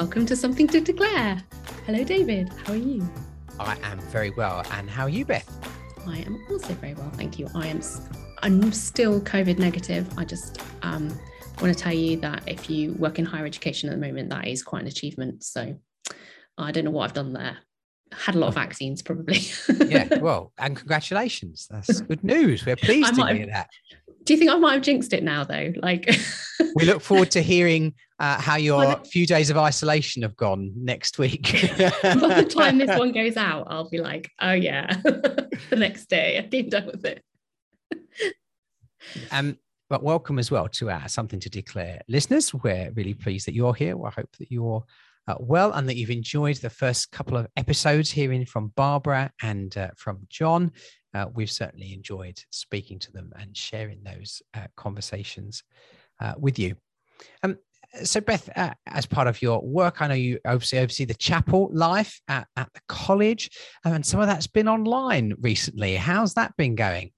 welcome to Something to Declare. Hello, David. How are you? I am very well. And how are you, Beth? I am also very well, thank you. I am. I'm still COVID negative. I just um, want to tell you that if you work in higher education at the moment, that is quite an achievement. So I don't know what I've done there. Had a lot of oh. vaccines, probably. yeah, well, and congratulations. That's good news. We're pleased to hear that. Do you think I might have jinxed it now, though? Like, we look forward to hearing uh, how your few days of isolation have gone next week. By the time this one goes out, I'll be like, oh yeah, the next day I've been done with it. um, but welcome as well to our Something to Declare listeners. We're really pleased that you're here. I hope that you're uh, well and that you've enjoyed the first couple of episodes hearing from Barbara and uh, from John. Uh, we've certainly enjoyed speaking to them and sharing those uh, conversations uh, with you. Um, so Beth, uh, as part of your work, I know you obviously oversee the chapel life at, at the college, um, and some of that's been online recently. How's that been going?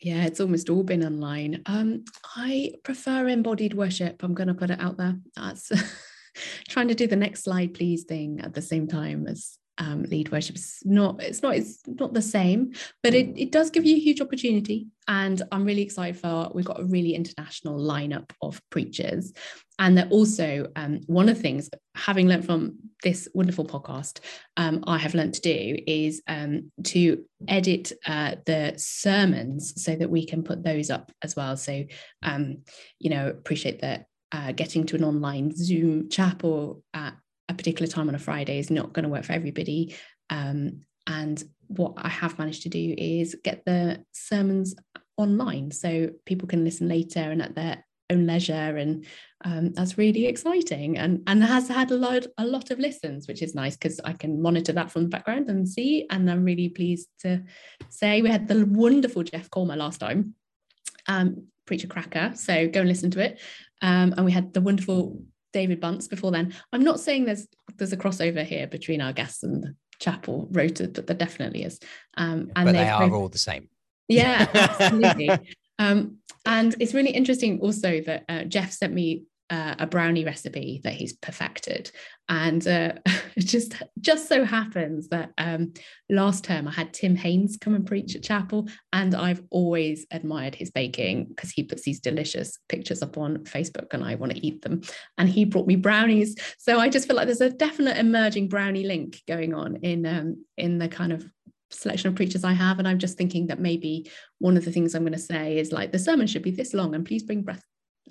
Yeah, it's almost all been online. Um, I prefer embodied worship. I'm going to put it out there. That's trying to do the next slide, please thing at the same time as um, lead worship is not it's not it's not the same but it, it does give you a huge opportunity. And i'm really excited for we've got a really international lineup of preachers. And that also um, one of the things having learned from this wonderful podcast um, i have learned to do is um, to edit uh, the sermons so that we can put those up as well. So um, you know appreciate that uh, getting to an online Zoom chapel at a particular time on a Friday is not going to work for everybody. Um, and what I have managed to do is get the sermons online so people can listen later and at their own leisure and um, that's really exciting and and has had a lot a lot of listens which is nice because I can monitor that from the background and see and I'm really pleased to say we had the wonderful Jeff Colmer last time um, preacher cracker so go and listen to it um, and we had the wonderful David Bunce before then. I'm not saying there's there's a crossover here between our guests and the chapel rota, but there definitely is. Um, and but they are both, all the same. Yeah, absolutely. um, and it's really interesting also that uh, Jeff sent me uh, a brownie recipe that he's perfected. And uh, it just just so happens that um, last term I had Tim Haynes come and preach at chapel, and I've always admired his baking because he puts these delicious pictures up on Facebook, and I want to eat them. And he brought me brownies, so I just feel like there's a definite emerging brownie link going on in um, in the kind of selection of preachers I have. And I'm just thinking that maybe one of the things I'm going to say is like the sermon should be this long and please bring breath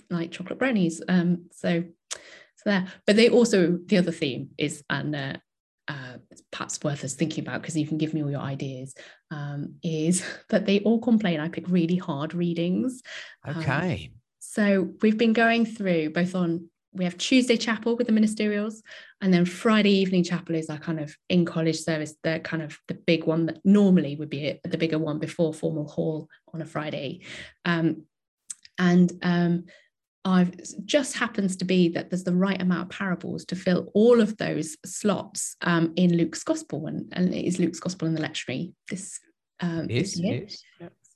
like chocolate brownies. Um, so, so there. But they also the other theme is and uh, uh, perhaps worth us thinking about because you can give me all your ideas. Um, is that they all complain I pick really hard readings. Um, okay. Um, so we've been going through both on we have Tuesday chapel with the ministerials, and then Friday evening chapel is our kind of in college service, the kind of the big one that normally would be the bigger one before formal hall on a Friday. Um, and um, I've just happens to be that there's the right amount of parables to fill all of those slots um, in Luke's gospel, and, and it is Luke's gospel in the lectionary this, um, this year.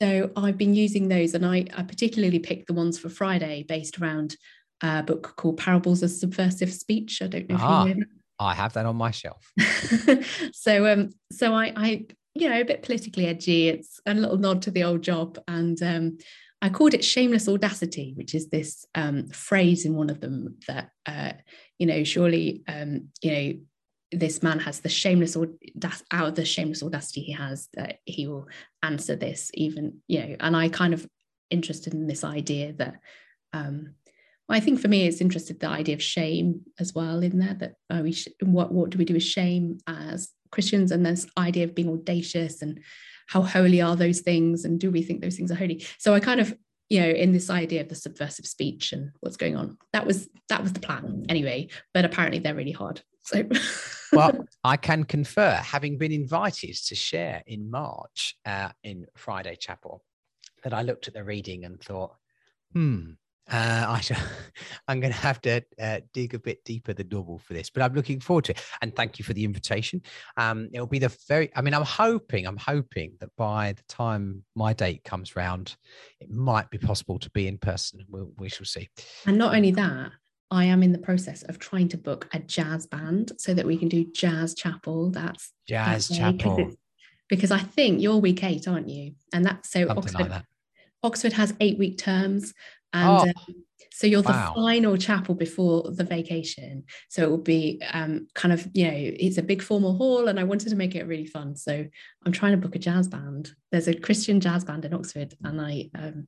So I've been using those, and I, I particularly picked the ones for Friday based around a book called Parables of Subversive Speech. I don't know ah, if you know. I have that on my shelf. so um, so I, I you know a bit politically edgy. It's a little nod to the old job, and um, I called it shameless audacity, which is this um, phrase in one of them that, uh, you know, surely, um, you know, this man has the shameless or out of the shameless audacity he has that he will answer this even, you know, and I kind of interested in this idea that, um, well, I think for me, it's interested the idea of shame as well in there that uh, we sh- what what do we do with shame as Christians? And this idea of being audacious and how holy are those things and do we think those things are holy? So i kind of you know in this idea of the subversive speech and what's going on that was that was the plan anyway but apparently they're really hard. So well i can confer having been invited to share in march uh, in friday chapel that i looked at the reading and thought hmm uh, I shall, I'm going to have to uh, dig a bit deeper than normal for this, but I'm looking forward to it. And thank you for the invitation. Um, it'll be the very, I mean, I'm hoping, I'm hoping that by the time my date comes round, it might be possible to be in person. We'll, we shall see. And not only that, I am in the process of trying to book a jazz band so that we can do jazz chapel. That's jazz that chapel. Because I think you're week eight, aren't you? And that's so Something Oxford, like that. Oxford has eight week terms. And Oh, um, so you're wow. the final chapel before the vacation. So it will be um, kind of, you know, it's a big formal hall and I wanted to make it really fun. So I'm trying to book a jazz band. There's a Christian jazz band in Oxford and I um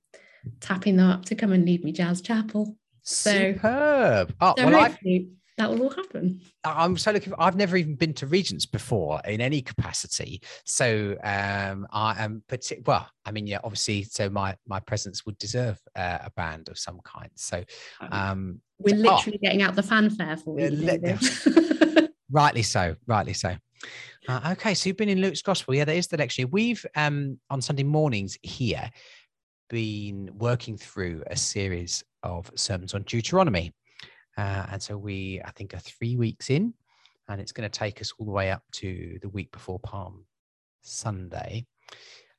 tapping them up to come and lead me jazz chapel. So, Superb. Oh, so well, hopefully that will all happen. I'm so looking. I've never even been to Regents before in any capacity, so um, I am partic- Well, I mean, yeah, obviously, so my my presence would deserve uh, a band of some kind. So, um, We're oh. literally getting out the fanfare for you. David. rightly so, rightly so. Uh, okay, so you've been in Luke's Gospel. Yeah, that is the next year. We've um, on Sunday mornings here been working through a series of sermons on Deuteronomy. Uh, and so we, I think, are three weeks in, and it's going to take us all the way up to the week before Palm Sunday.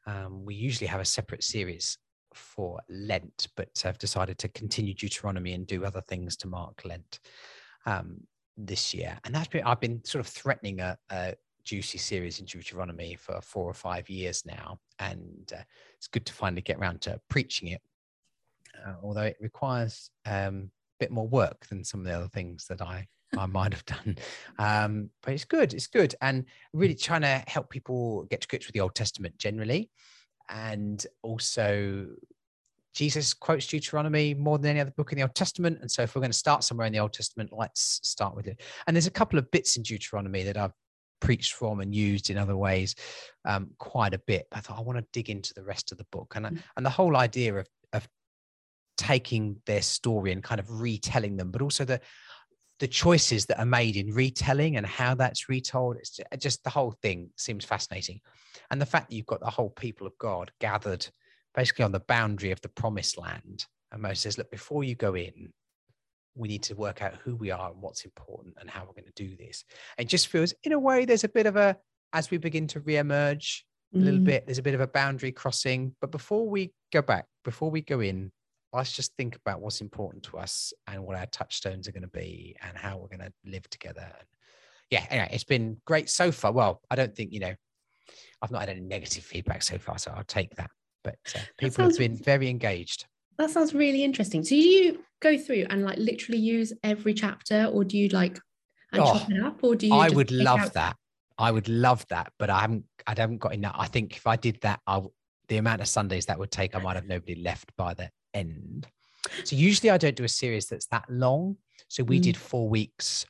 Um, we usually have a separate series for Lent, but I've decided to continue Deuteronomy and do other things to mark Lent um, this year. And that's been, I've been sort of threatening a, a juicy series in Deuteronomy for four or five years now. And uh, it's good to finally get around to preaching it, uh, although it requires um, bit more work than some of the other things that I I might have done. Um, but it's good. It's good, and really trying to help people get to grips with the Old Testament generally, and also Jesus quotes Deuteronomy more than any other book in the Old Testament. And so, if we're going to start somewhere in the Old Testament, let's start with it. And there's a couple of bits in Deuteronomy that I've preached from and used in other ways um, quite a bit. I thought I want to dig into the rest of the book, and I- Mm. and the whole idea of taking their story and kind of retelling them, but also the the choices that are made in retelling and how that's retold. It's ju- just the whole thing seems fascinating, and the fact that you've got the whole people of God gathered basically on the boundary of the promised land. And Moses says, look, before you go in, we need to work out who we are and what's important and how we're going to do this. It just feels, in a way, there's a bit of a, as we begin to re-emerge a little Mm. bit, there's a bit of a boundary crossing. But before we go back, before we go in, let's just think about what's important to us and what our touchstones are going to be and how we're going to live together. And yeah, anyway, it's been great so far. Well, I don't think, you know, I've not had any negative feedback so far, so I'll take that. But uh, people have sounds- been very engaged. That sounds really interesting. So do you go through and like literally use every chapter or do you like and chop Oh, it up or do you I would love out- that. I would love that, but I haven't. I haven't got enough. I think if I did that, I the amount of Sundays that would take, I might have nobody left by the end. So usually I don't do a series that's that long. So we Mm. did four weeks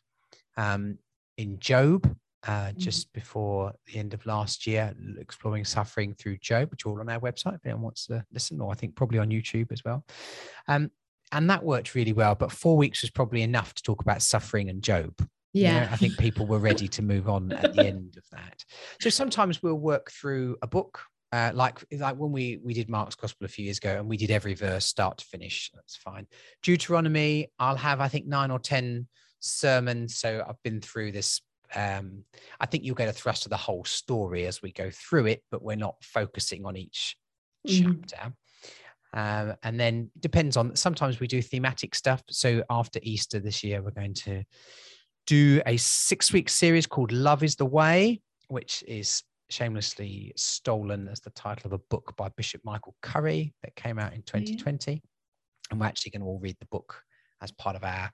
um, in Job uh, Mm. just before the end of last year, exploring suffering through Job, which are all on our website if anyone wants to listen, or I think probably on YouTube as well. Um, and that worked really well. But four weeks was probably enough to talk about suffering and Job. You know, Yeah. I think people were ready to move on at the end of that. So sometimes we'll work through a book, uh, like like when we we did Mark's Gospel a few years ago, and we did every verse start to finish. That's fine. Deuteronomy, I'll have I think nine or ten sermons. So I've been through this. Um, I think you'll get a thrust of the whole story as we go through it, but we're not focusing on each Mhm. chapter. Um, and then it depends on sometimes we do thematic stuff. So after Easter this year, we're going to do a six week series called Love is the Way, which is shamelessly stolen as the title of a book by Bishop Michael Curry that came out in 2020. And we're actually going to all read the book as part of our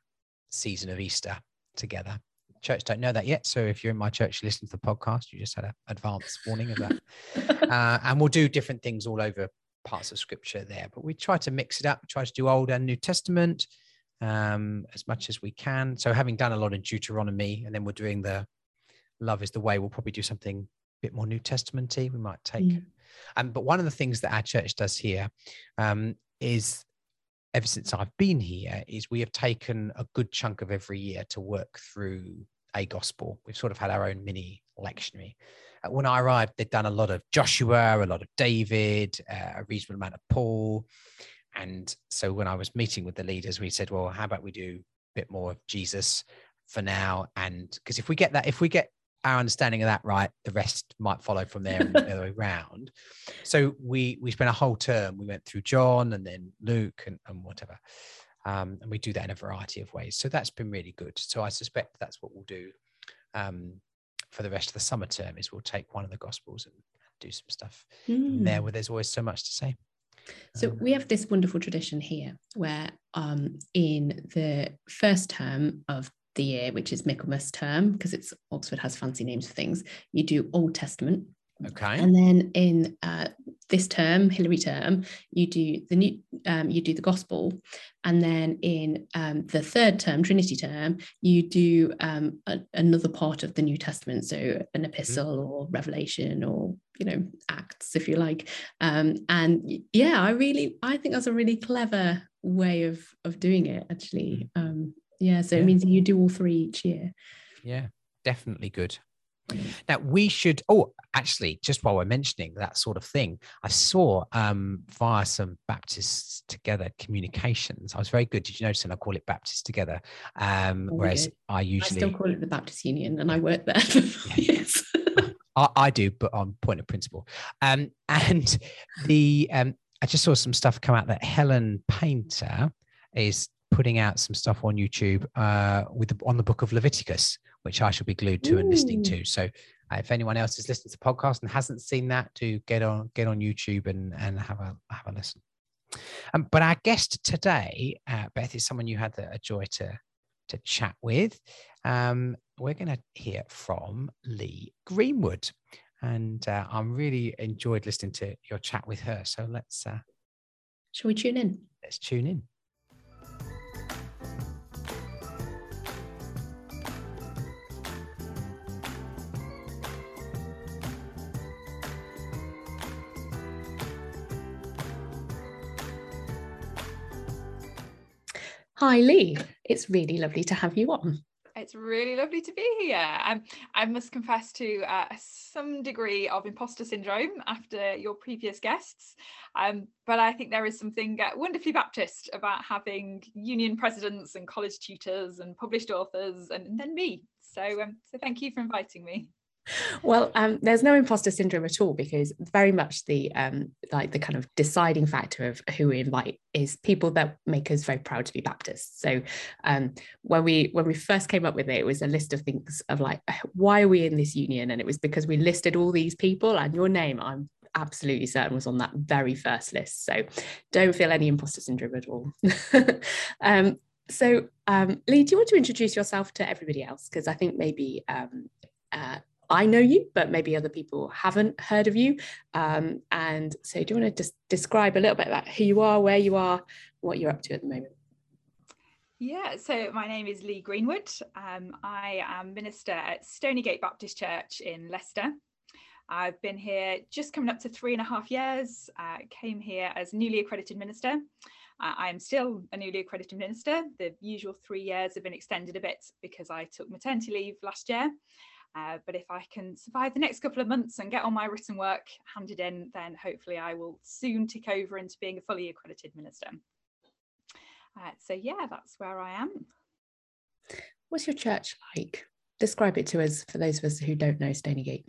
season of Easter together. Church don't know that yet. So if you're in my church, you listen to the podcast, you just had an advance warning of that uh, and we'll do different things all over parts of scripture there but we try to mix it up try to do old and new testament um, as much as we can so having done a lot in deuteronomy and then we're doing the love is the way we'll probably do something bit more new testamenty we might take Mm. um, but one of the things that our church does here um, is ever since i've been here is we have taken a good chunk of every year to work through a gospel we've sort of had our own mini lectionary uh, when I arrived, they'd done a lot of Joshua, a lot of David, uh, a reasonable amount of Paul. And so when I was meeting with the leaders, we said, well, how about we do a bit more of Jesus for now? And because if we get that, if we get our understanding of that right, the rest might follow from there and the other way around. So we we spent a whole term. We went through John and then Luke and, and whatever. Um, and we do that in a variety of ways. So that's been really good. So I suspect that's what we'll do um, for the rest of the summer term is we'll take one of the gospels and do some stuff mm. there hmm. where there's always so much to say. So we have this wonderful tradition here where um, in the first term of the year, which is Michaelmas term, because it's Oxford has fancy names for things, you do Old Testament. Okay. And then in uh, this term, Hilary term, you do the new, um, you do the Gospel, and then in um, the third term, Trinity term, you do um, a, another part of the New Testament, so an mm-hmm. epistle mm-hmm. or Revelation or you know Acts, if you like. Um, and yeah, I really, I think that's a really clever way of of doing it. Actually, mm-hmm. Yeah. So yeah. it means you do all three each year. Yeah, definitely good. Now we should. Oh, actually, just while we're mentioning that sort of thing, I saw um, via some Baptists Together communications. I was very good. Did you notice? And I call it Baptists Together, um, oh, whereas I usually I still call it the Baptist Union, and I work there. yes. I, I, do, but on point of principle. Um, and the um, I just saw some stuff come out that Helen Paynter is putting out some stuff on YouTube uh, with the, on the book of Leviticus, which I shall be glued to Ooh. and listening to. So uh, if anyone else is listening to the podcast and hasn't seen that, do get on get on YouTube and and have a have a listen. Um, but our guest today, uh, Beth, is someone you had the, a joy to to chat with. Um, we're going to hear from Lee Greenwood, and uh, I'm really enjoyed listening to your chat with her. So let's. Uh, Shall we tune in? Let's tune in. Hi, Lee. It's really lovely to have you on. It's really lovely to be here. Um, I must confess to uh, some degree of imposter syndrome after your previous guests, um, but I think there is something uh, wonderfully Baptist about having union presidents and college tutors and published authors, and, and then me. So, um, so thank you for inviting me well um, there's no imposter syndrome at all because very much the um, like the kind of deciding factor of who we invite is people that make us very proud to be baptists. So um, when we when we first came up with it it was a list of things of like why are we in this union? And it was because we listed all these people and your name i'm absolutely certain was on that very first list. So don't feel any imposter syndrome at all. Um, so um, lee do you want to introduce yourself to everybody else? Because i think maybe um, uh, I know you, but maybe other people haven't heard of you. Um, and so, do you want to just describe a little bit about who you are, where you are, what you're up to at the moment? Yeah, so my name is Lee Greenwood. Um, I am minister at Stoneygate Baptist Church in Leicester. I've been here just coming up to three and a half years. Uh, came here as newly accredited minister. Uh, I am still a newly accredited minister. The usual three years have been extended a bit because I took maternity leave last year. Uh, but if I can survive the next couple of months and get all my written work handed in, then hopefully I will soon tick over into being a fully accredited minister. Uh, so yeah, that's where I am. What's your church like? Describe it to us for those of us who don't know Stoneygate.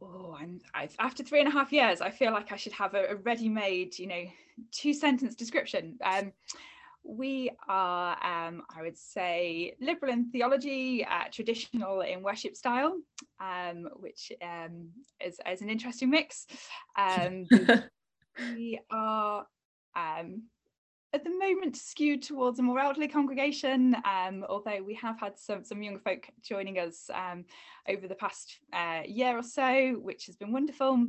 Oh, I'm I've, after three and a half years. I feel like I should have a, a ready-made, you know, two-sentence description. Um, we are, um, I would say, liberal in theology, uh, traditional in worship style, um, which um, is, is, an interesting mix. Um, we are um, at the moment skewed towards a more elderly congregation, um, although we have had some, some young folk joining us over the past uh, year or so, which has been wonderful.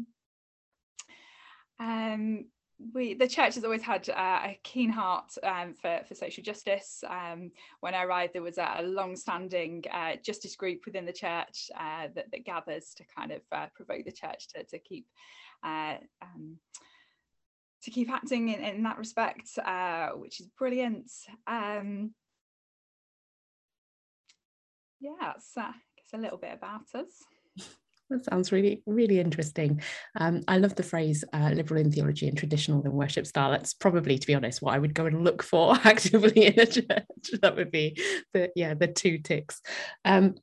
Um, we the church has always had uh, a keen heart um, for, for social justice. Um, when I arrived, there was a, long-standing uh, justice group within the church uh, that, that, gathers to kind of uh, provoke the church to, to keep uh, um, to keep acting in, in that respect, uh, which is brilliant. Um, yeah, it's I guess a little bit about us. That sounds really, really interesting. Um, I love the phrase uh, liberal in theology and traditional in worship style. That's probably, to be honest, what I would go and look for actively in a church. That would be the yeah the two ticks. Um,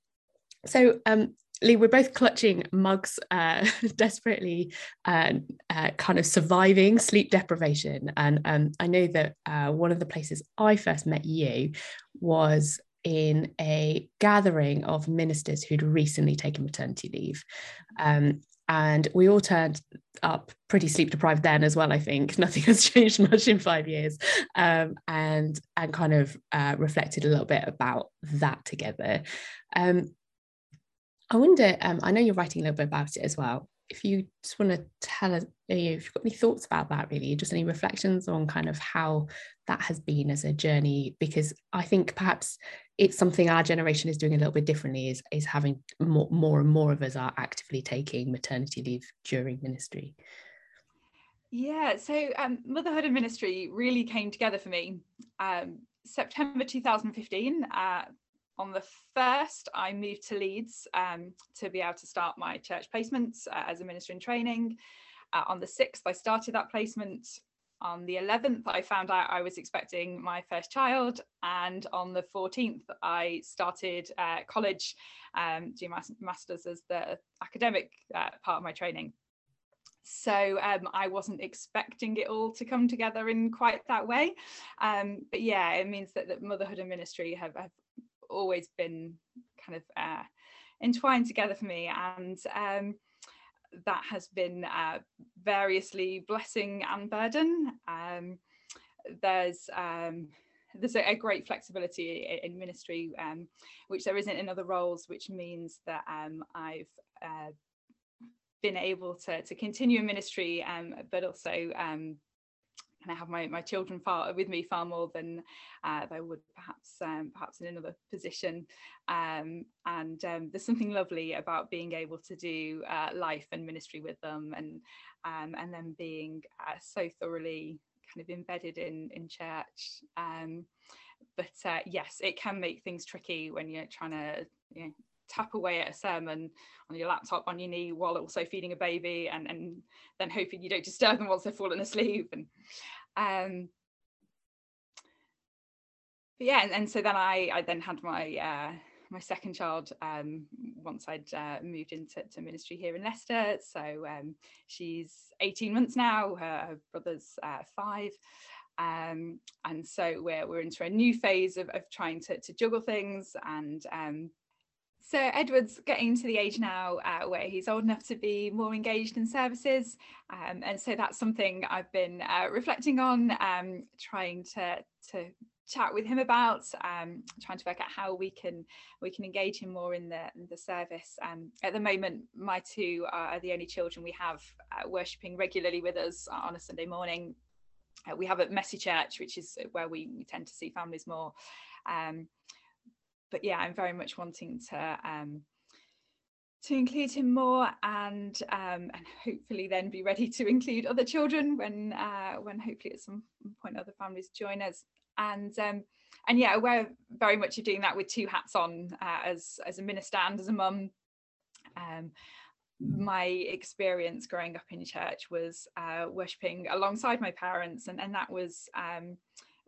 so um, Lee, we're both clutching mugs, uh, desperately uh, uh, kind of surviving sleep deprivation. And um, I know that uh, one of the places I first met you was in a gathering of ministers who'd recently taken maternity leave. Um, and we all turned up pretty sleep deprived then as well i think. Nothing has changed much in five years. Um, and and kind of uh, reflected a little bit about that together. Um, i wonder um, i know you're writing a little bit about it as well. If you just want to tell us if you've got any thoughts about that really just any reflections on kind of how that has been as a journey because i think perhaps it's something our generation is doing a little bit differently is, is having more, more and more of us are actively taking maternity leave during ministry yeah so um, motherhood and ministry really came together for me um, september 2015 uh, on the first, I moved to Leeds um, to be able to start my church placements uh, as a minister in training. Uh, on the 6th, I started that placement. On the 11th, I found out I was expecting my first child. And on the 14th, I started uh, college, um, doing my master's as the academic uh, part of my training. So um, I wasn't expecting it all to come together in quite that way. Um, but yeah, it means that, that motherhood and ministry have, have always been kind of uh, entwined together for me and um, that has been uh, variously blessing and burden. Um, there's um, there's a, a, great flexibility in ministry um, which there isn't in other roles which means that um, I've uh, been able to, to continue in ministry um, but also I have my, my children far with me far more than uh, they would perhaps um, perhaps in another position. Um, and um, there's something lovely about being able to do uh, life and ministry with them, and um, and then being uh, so thoroughly kind of embedded in in church. Um, but uh, yes, it can make things tricky when you're trying to you know, tap away at a sermon on your laptop on your knee while also feeding a baby and, and then hoping you don't disturb them once they've fallen asleep and um but yeah and, and so then I I then had my uh my second child um, once I'd uh, moved into ministry here in Leicester. So um, she's 18 months now, her, her brother's uh, five. Um, and so we're, we're into a new phase of, of trying to, to juggle things and um, so Edward's getting to the age now uh, where he's old enough to be more engaged in services, um, and so that's something I've been uh, reflecting on, um, trying to to chat with him about, um, trying to work out how we can we can engage him more in the in the service. Um, at the moment, my two are the only children we have uh, worshiping regularly with us on a Sunday morning. Uh, we have a messy church, which is where we, we tend to see families more. Um, but yeah, I'm very much wanting to um, to include him more and um, and hopefully then be ready to include other children when uh, when hopefully at some point other families join us. And um, and yeah we're very much of doing that with two hats on uh, as as a minister and as a mum. Um, my experience growing up in church was uh, worshipping alongside my parents and and that was um,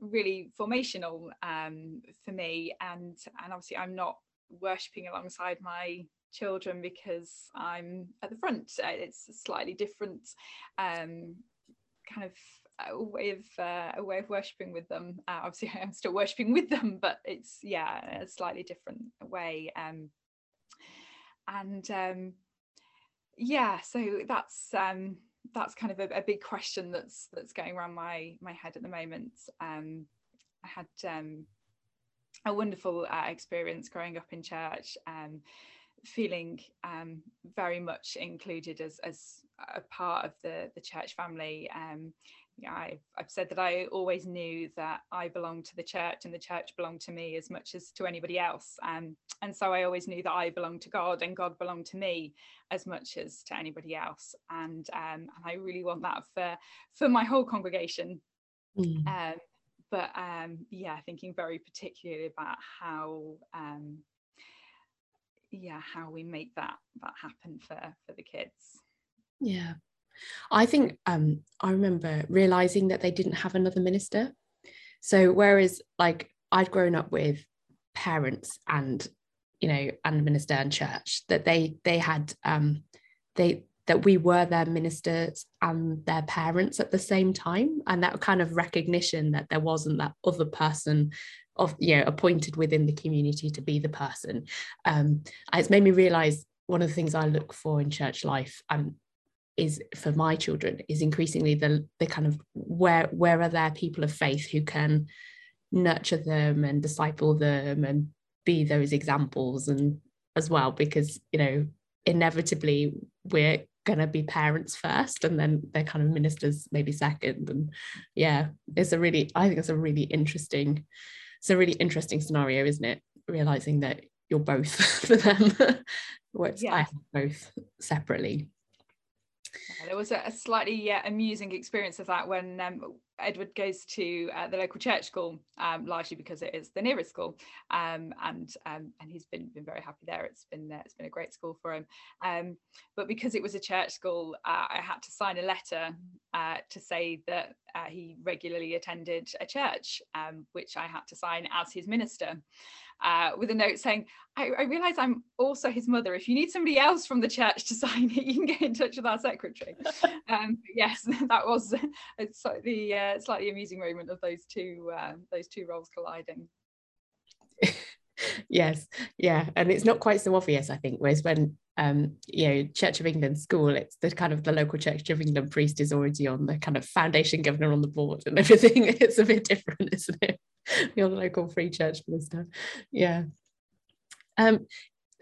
really formational um, for me. And and obviously I'm not worshipping alongside my children because I'm at the front. Uh, it's a slightly different um, kind of a way of uh, a way of worshipping with them. Uh, obviously I'm still worshipping with them but it's yeah a slightly different way um, and um, yeah so that's um, that's kind of a, a, big question that's that's going around my my head at the moment. Um, I had um, a wonderful uh, experience growing up in church, um, feeling um, very much included as as a part of the the church family. I've, I've said that I always knew that I belonged to the church and the church belonged to me as much as to anybody else. Um, and so I always knew that I belonged to God and God belonged to me as much as to anybody else. And um, and I really want that for for my whole congregation. Mm. Um, but um, yeah, thinking very particularly about how um, yeah how we make that that happen for for the kids. Yeah, I think um, I remember realizing that they didn't have another minister. So whereas like I'd grown up with parents and you know, and minister and church, that they they had um, they that we were their ministers and their parents at the same time, and that kind of recognition that there wasn't that other person of you know appointed within the community to be the person. Um, it's made me realize one of the things I look for in church life um, is for my children is increasingly the the kind of where where are there people of faith who can nurture them and disciple them and be those examples and as well? Because you know inevitably we're going to be parents first and then they're kind of ministers maybe second. And yeah it's a really i think it's a really interesting it's a really interesting scenario isn't it? Realizing that you're both for them. Which yeah. i have both separately there was a, slightly uh, amusing experience of that when um, Edward goes to uh, the local church school, um, largely because it is the nearest school, um, and um, and he's been been very happy there. It's been uh, it's been a great school for him. Um, but because it was a church school, uh, I had to sign a letter to say that he regularly attended a church, um, which I had to sign as his minister uh, with a note saying, I, I realise I'm also his mother. If you need somebody else from the church to sign it, you can get in touch with our secretary. um, yes, that was a slightly, uh, slightly amusing moment of those two, uh, those two roles colliding. Yes, yeah, and it's not quite so obvious, I think. Whereas when um, you know, Church of England school, it's the kind of the local Church of England priest is already on the kind of foundation governor on the board and everything. It's a bit different, isn't it? You're the local free church minister. Yeah. Um,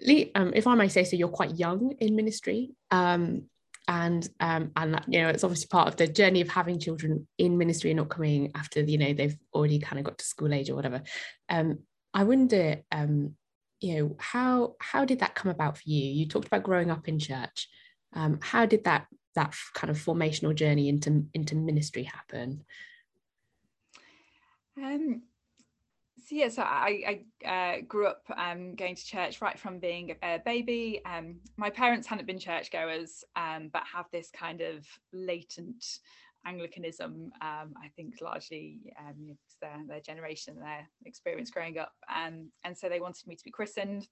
Lee, um, if I may say so, you're quite young in ministry. Um, and um, and you know it's obviously part of the journey of having children in ministry and not coming after you know they've already kind of got to school age or whatever. Um, I wonder, um, you know, how how did that come about for you? You talked about growing up in church. Um, how did that that kind of formational journey into into ministry happen? Um, so yeah, so I, I uh, grew up um, going to church right from being a baby. Um, my parents hadn't been churchgoers, um, but have this kind of latent Anglicanism. Um, I think largely um, their their generation, their experience growing up, um, and so they wanted me to be christened.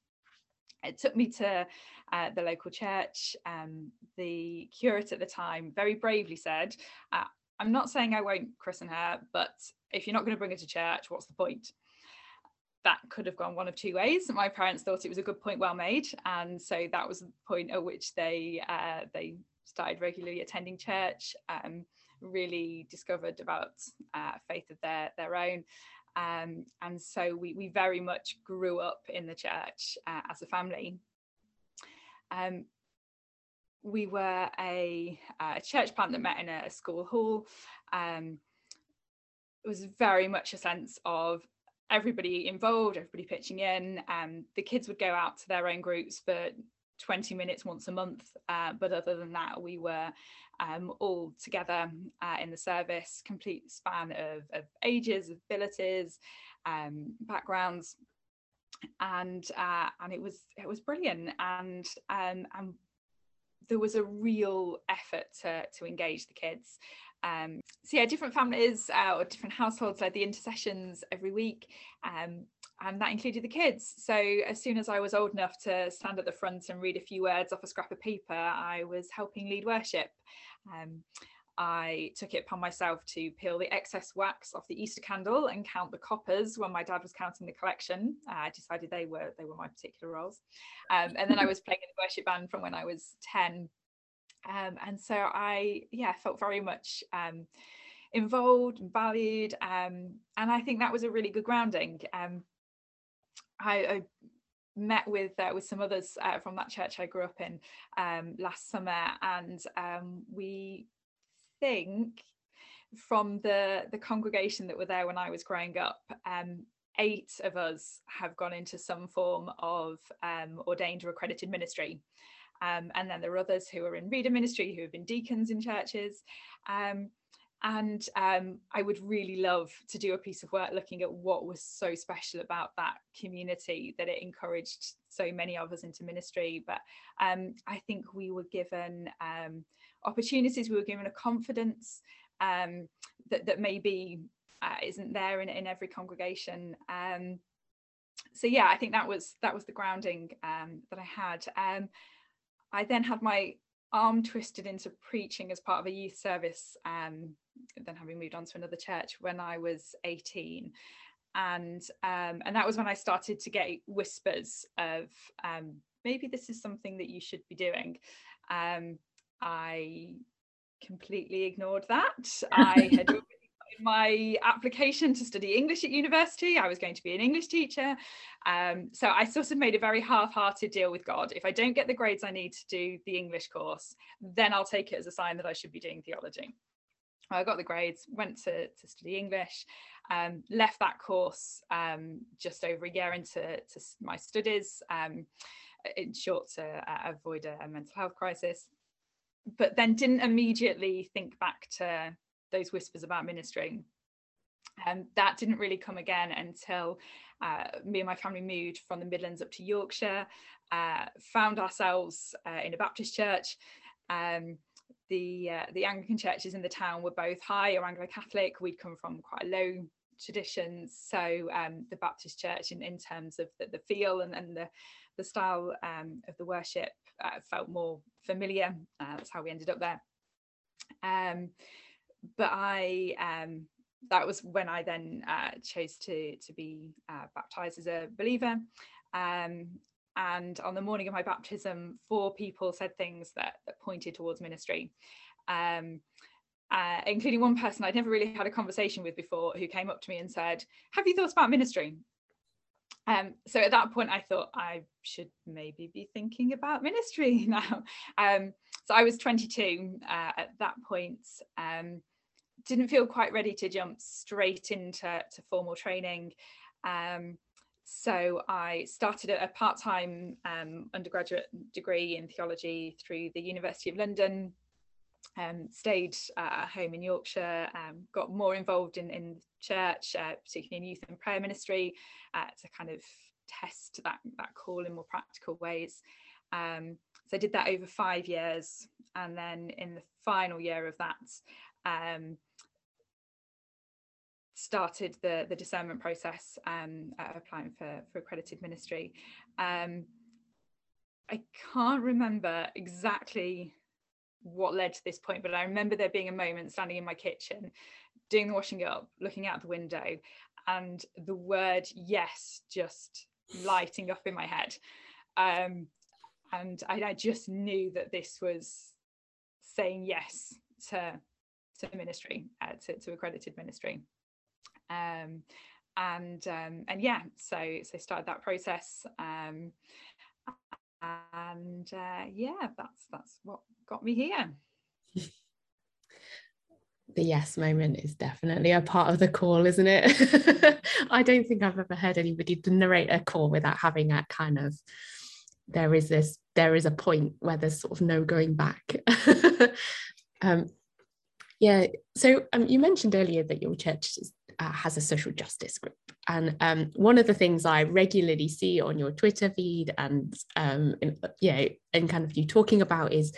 It took me to uh, the local church. the curate at the time very bravely said, uh, "I'm not saying I won't christen her, but if you're not going to bring her to church, what's the point?" that could have gone one of two ways. My parents thought it was a good point well made, and so that was the point at which they uh, they started regularly attending church. Um, really discovered about uh, faith of their their own, um, and so we we very much grew up in the church uh, as a family. Um, we were a, a, church plant that met in a, school hall. Um, it was very much a sense of everybody involved, everybody pitching in. Um, the kids would go out to their own groups for 20 minutes once a month. Uh, but other than that, we were um, all together uh, in the service, complete span of, of ages, abilities, um, backgrounds. And uh, and it was it was brilliant and um, and there was a real effort to to engage the kids um, so yeah, different families uh, or different households led the intercessions every week. Um, and that included the kids. So as soon as I was old enough to stand at the front and read a few words off a scrap of paper, I was helping lead worship. Um, I took it upon myself to peel the excess wax off the Easter candle and count the coppers when my dad was counting the collection. Uh, I decided they were they were my particular roles, um, and then I was playing in the worship band from when I was ten um, and so I, yeah, felt very much um, involved and valued. Um, and I think that was a really good grounding. Um, I, I, met with uh, with some others uh, from that church I grew up in um, last summer, and um, we think from the the congregation that were there when I was growing up, eight of us have gone into some form of ordained or accredited ministry. Um, and then there are others who are in reader ministry who have been deacons in churches. Um, and um, I would really love to do a piece of work looking at what was so special about that community that it encouraged so many of us into ministry. But um, I think we were given um, opportunities, we were given a confidence um, that, that maybe uh, isn't there in, in every congregation. so yeah, I think that was that was the grounding um, that I had. Um, I then had my arm twisted into preaching as part of a youth service, um, then having moved on to another church when I was 18. And um, and that was when I started to get whispers of um, maybe this is something that you should be doing. Um, I completely ignored that. I had my application to study English at university. I was going to be an English teacher. Um, so I sort of made a very half hearted deal with God. If I don't get the grades I need to do the English course, then I'll take it as a sign that I should be doing theology. I got the grades, went to, to study English, um, left that course um, just over a year into to my studies, um, in short, to uh, avoid a, a mental health crisis but then didn't immediately think back to those whispers about ministering. And um, that didn't really come again until uh, me and my family moved from the Midlands up to Yorkshire, uh, found ourselves uh, in a Baptist church. Um, the uh, the Anglican churches in the town were both high or Anglo-Catholic. We'd come from quite low traditions, so um, the Baptist church, in, in terms of the, the feel and, and the the style um, of the worship, uh, felt more familiar. Uh, that's how we ended up there. Um, but I um, that was when I then uh, chose to to be uh, baptized as a believer. And on the morning of my baptism, four people said things that, that pointed towards ministry. Um, uh, including one person I'd never really had a conversation with before who came up to me and said, Have you thought about ministry? Um, so at that point, I thought I should maybe be thinking about ministry now. Um, so I was 22 uh, at that point. Um, didn't feel quite ready to jump straight into to formal training. Um, so I started a, part-time um, undergraduate degree in theology through the University of London. Um, stayed uh, at home in Yorkshire, um, got more involved in, in church, uh, particularly in youth and prayer ministry, uh, to kind of test that, that call in more practical ways. Um, so I did that over five years. And then in the final year of that, um, started the, the discernment process um, applying for, for accredited ministry. Um, I can't remember exactly what led to this point, but I remember there being a moment standing in my kitchen, doing the washing up, looking out the window, and the word yes just lighting up in my head. Um, and I, I just knew that this was saying yes to to ministry, uh, to, to accredited ministry um, and um, and yeah so so started that process um, and uh, yeah that's that's what got me here. The yes moment is definitely a part of the call isn't it? I don't think i've ever heard anybody narrate a call without having that kind of there is this there is a point where there's sort of no going back. Um, yeah so um, you mentioned earlier that your church is uh, has a social justice group. And um, one of the things I regularly see on your Twitter feed and um, in, yeah, and kind of you talking about is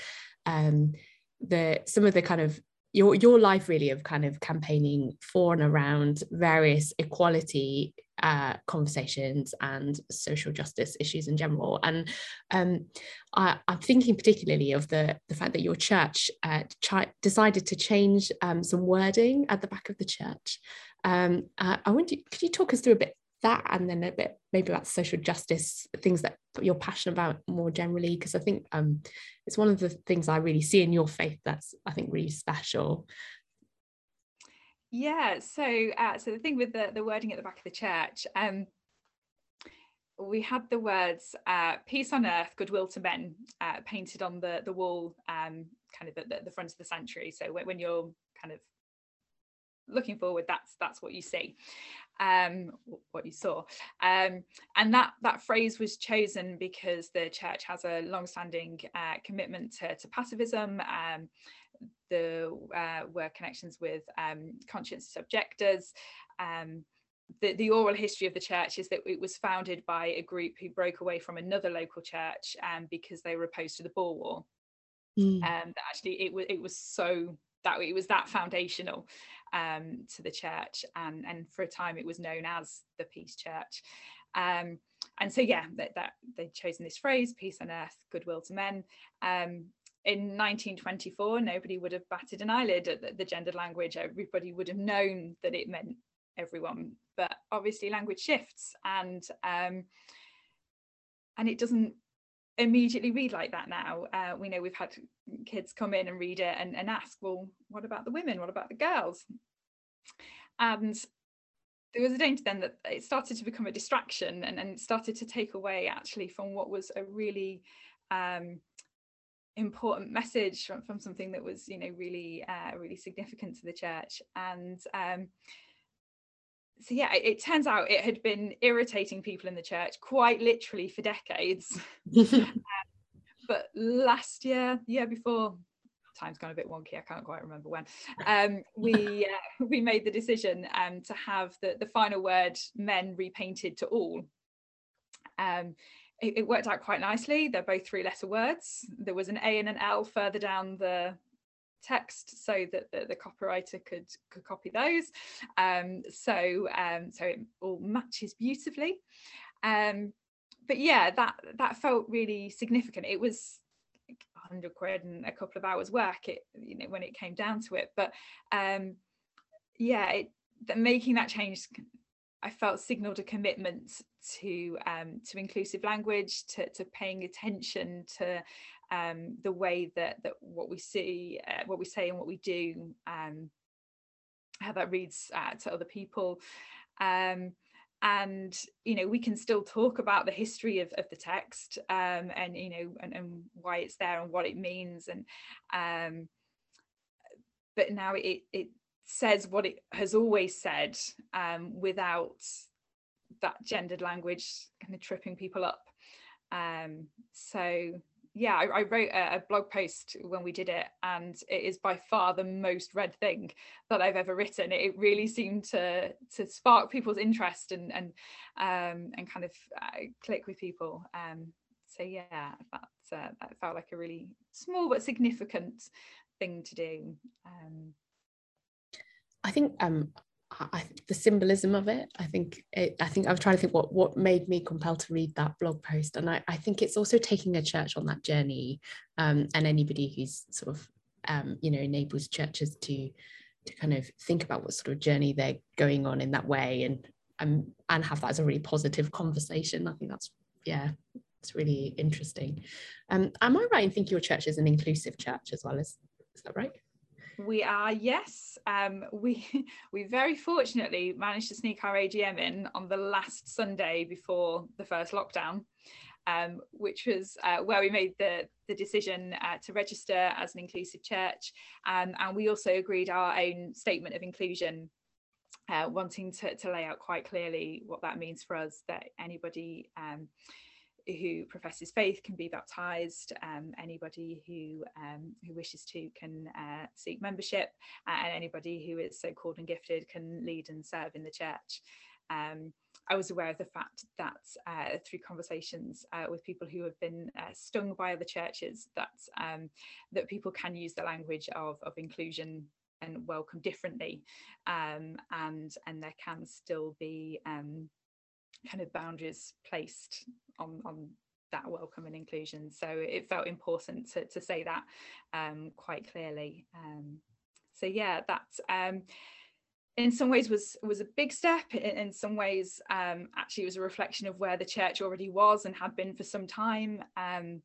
um, the some of the kind of your your life really of kind of campaigning for and around various equality uh, conversations and social justice issues in general. And um, I, am thinking particularly of the, the fact that your church uh, ch- decided to change um, some wording at the back of the church. Um, uh, I you, could you talk us through a bit that and then a bit maybe about social justice, things that you're passionate about more generally? Because I think um, it's one of the things I really see in your faith that's I think really special. Yeah, so uh, so the thing with the, the wording at the back of the church, um, we had the words uh, "peace on earth, goodwill to men" uh, painted on the the wall, um, kind of at the, the, front of the sanctuary. So when, when, you're kind of looking forward, that's that's what you see, um, what you saw, um, and that that phrase was chosen because the church has a long-standing uh, commitment to, to pacifism. Um, the uh, were connections with um, conscientious objectors. Um, the, the oral history of the church is that it was founded by a group who broke away from another local church um, because they were opposed to the Boer War. Mm. Um, actually it was it was so that it was that foundational um, to the church, and and for a time it was known as the Peace Church. Um, and so yeah that, that they'd chosen this phrase peace on earth goodwill to men. Um, in 1924 nobody would have batted an eyelid at the, the gendered language. Everybody would have known that it meant everyone. But obviously language shifts and um, and it doesn't immediately read like that now. Uh, we know we've had kids come in and read it and, and ask well what about the women? What about the girls? And there was a danger then that it started to become a distraction and, and started to take away actually from what was a really um, important message from, from something that was you know really uh, really significant to the church. And um, so yeah it, it, turns out it had been irritating people in the church quite literally for decades. Um, but last year the year before time's gone a bit wonky i can't quite remember when um, we uh, we made the decision um, to have the, the final word men repainted to all. Um, it, it, worked out quite nicely. They're both three letter words. There was an a and an l further down the text so that the, the copywriter could could copy those. Um, so um, so it all matches beautifully. Um, but yeah that that felt really significant. It was 100 quid and a couple of hours work it you know when it came down to it. But um yeah it making that change I felt signaled a commitment to um, to inclusive language, to, to paying attention to um, the way that that what we see, uh, what we say, and what we do, um, how that reads uh, to other people. Um, and you know we can still talk about the history of, of the text um, and you know and, and, why it's there and what it means and um, but now it it says what it has always said um, without that gendered language kind of tripping people up um, so yeah, I, I wrote a, a, blog post when we did it, and it is by far the most read thing that I've ever written. It really seemed to to spark people's interest and and um, and kind of uh, click with people. Um, so yeah, that uh, that felt like a really small but significant thing to do. Um, I think um, I, the symbolism of it i think it, i think i was trying to think what what made me compelled to read that blog post. And i, I think it's also taking a church on that journey um, and anybody who's sort of um, you know enables churches to to kind of think about what sort of journey they're going on in that way and um, and have that as a really positive conversation i think that's yeah it's really interesting. Um, am i right in thinking your church is an inclusive church as well is is that right we are, yes. Um, we we very fortunately managed to sneak our AGM in on the last Sunday before the first lockdown, um, which was uh, where we made the, the decision uh, to register as an inclusive church. Um, and we also agreed our own statement of inclusion uh, wanting to, to lay out quite clearly what that means for us that anybody um, who professes faith can be baptized. Um, anybody who um, who wishes to can uh, seek membership, and anybody who is so called and gifted can lead and serve in the church. Um, I was aware of the fact that uh, through conversations uh, with people who have been uh, stung by other churches, that um, that people can use the language of, of inclusion and welcome differently, um, and and there can still be um, kind of boundaries placed on on that welcome and inclusion. So it felt important to, to say that um, quite clearly. Um, so yeah, that um, in some ways was was a big step. In, in some ways, um, actually, it was a reflection of where the church already was and had been for some time. Um,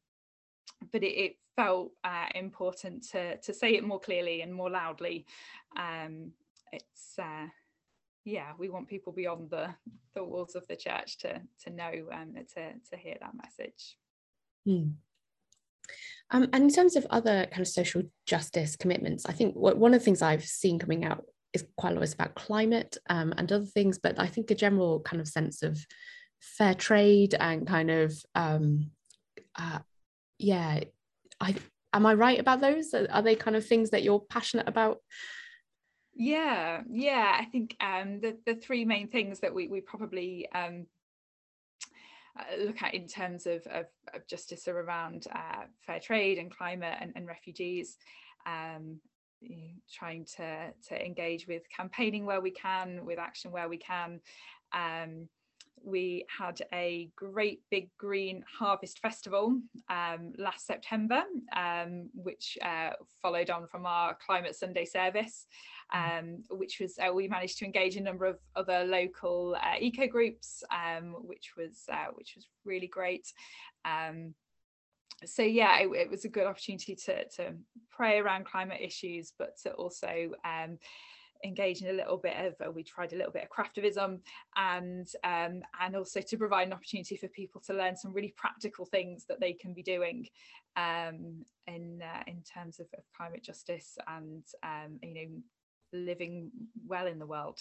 but it, it felt uh, important to to say it more clearly and more loudly. Um, it's uh, yeah, we want people beyond the the walls of the church to to know um, to to hear that message. Hmm. Um, and in terms of other kind of social justice commitments, I think what, one of the things I've seen coming out is quite a lot is about climate um, and other things, but I think a general kind of sense of fair trade and kind of um, uh, yeah, I am I right about those? Are they kind of things that you're passionate about? Yeah, yeah. I think um, the the three main things that we we probably um, uh, look at in terms of, of, of justice are around uh, fair trade and climate and, and refugees. Um, trying to to engage with campaigning where we can, with action where we can. Um, we had a great big green harvest festival um, last September, um, which uh, followed on from our Climate Sunday service. Um, which was uh, we managed to engage a number of other local uh, eco groups, um, which was uh, which was really great. Um, so yeah, it, it, was a good opportunity to to pray around climate issues, but to also um, engage in a little bit of uh, we tried a little bit of craftivism and um, and also to provide an opportunity for people to learn some really practical things that they can be doing um, in uh, in terms of, of, climate justice and um, you know living well in the world.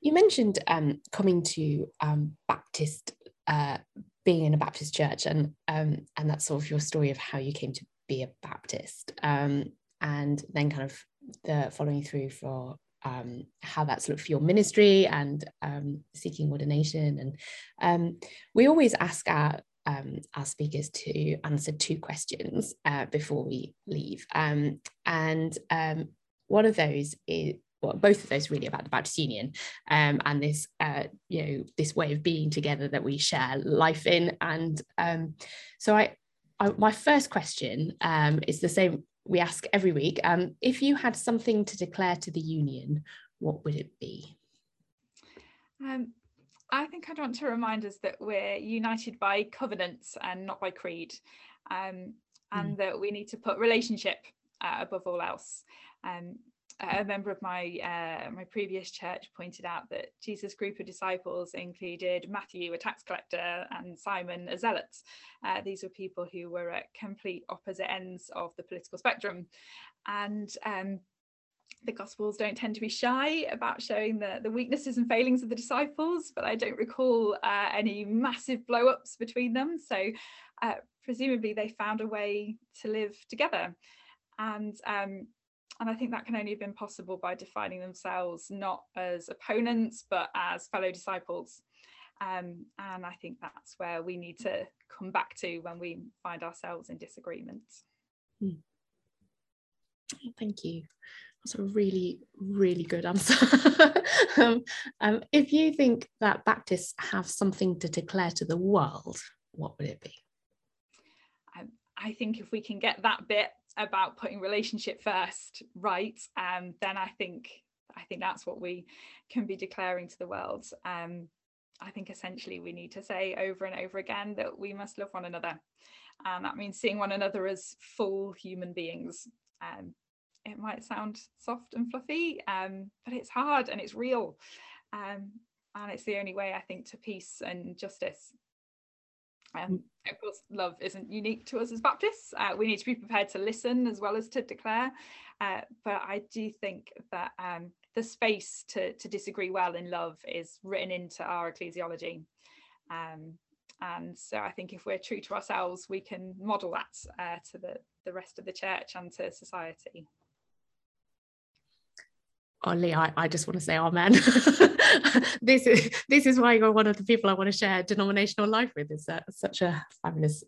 You mentioned um, coming to um, Baptist, uh, being in a Baptist church, and um, and that's sort of your story of how you came to be a Baptist. Um, and then kind of the following through for um, how that's looked for your ministry and um, seeking ordination. And we always ask our um, our speakers to answer two questions uh, before we leave. Um, and um, one of those is well, both of those really about the Baptist Union um, and this, uh, you know, this way of being together that we share life in. And um, so I, I, my first question um, is the same we ask every week. If you had something to declare to the union, what would it be? Um, I think I'd want to remind us that we're united by covenants and not by creed, um, and mm. that we need to put relationship uh, above all else. Um, a member of my uh, my previous church pointed out that Jesus' group of disciples included Matthew, a tax collector, and Simon, a zealot. Uh, these were people who were at complete opposite ends of the political spectrum, and um, the Gospels don't tend to be shy about showing the, the weaknesses and failings of the disciples, but I don't recall uh, any massive blow ups between them. So, uh, presumably, they found a way to live together. And um, and I think that can only have been possible by defining themselves not as opponents but as fellow disciples. Um, and I think that's where we need to come back to when we find ourselves in disagreement. Hmm. Thank you. That's a really, really good answer. um, um, if you think that Baptists have something to declare to the world, what would it be? Um, I think if we can get that bit about putting relationship first right um, then i think i think that's what we can be declaring to the world um, i think essentially we need to say over and over again that we must love one another and that means seeing one another as full human beings um, it might sound soft and fluffy um, but it's hard and it's real um, and it's the only way i think to peace and justice um, of course, love isn't unique to us as Baptists. Uh, we need to be prepared to listen as well as to declare. Uh, but I do think that um, the space to, to disagree well in love is written into our ecclesiology. Um, and so I think if we're true to ourselves, we can model that uh, to the, the rest of the church and to society. Lee, I, I just want to say amen. this is this is why you're one of the people I want to share denominational life with. Is that such a fabulous,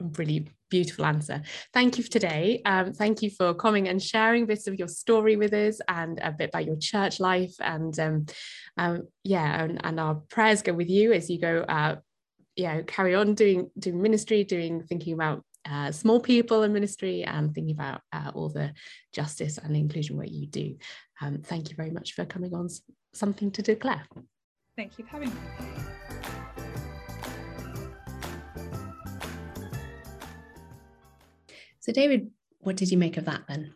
really beautiful answer. Thank you for today. Um, thank you for coming and sharing bits of your story with us and a bit about your church life. And um, um, yeah, and, and, our prayers go with you as you go. Uh, yeah, carry on doing doing ministry, doing thinking about uh, small people in ministry and thinking about uh, all the justice and inclusion work you do. Um, thank you very much for coming on Something to Declare. Thank you for having me. So, David, what did you make of that then?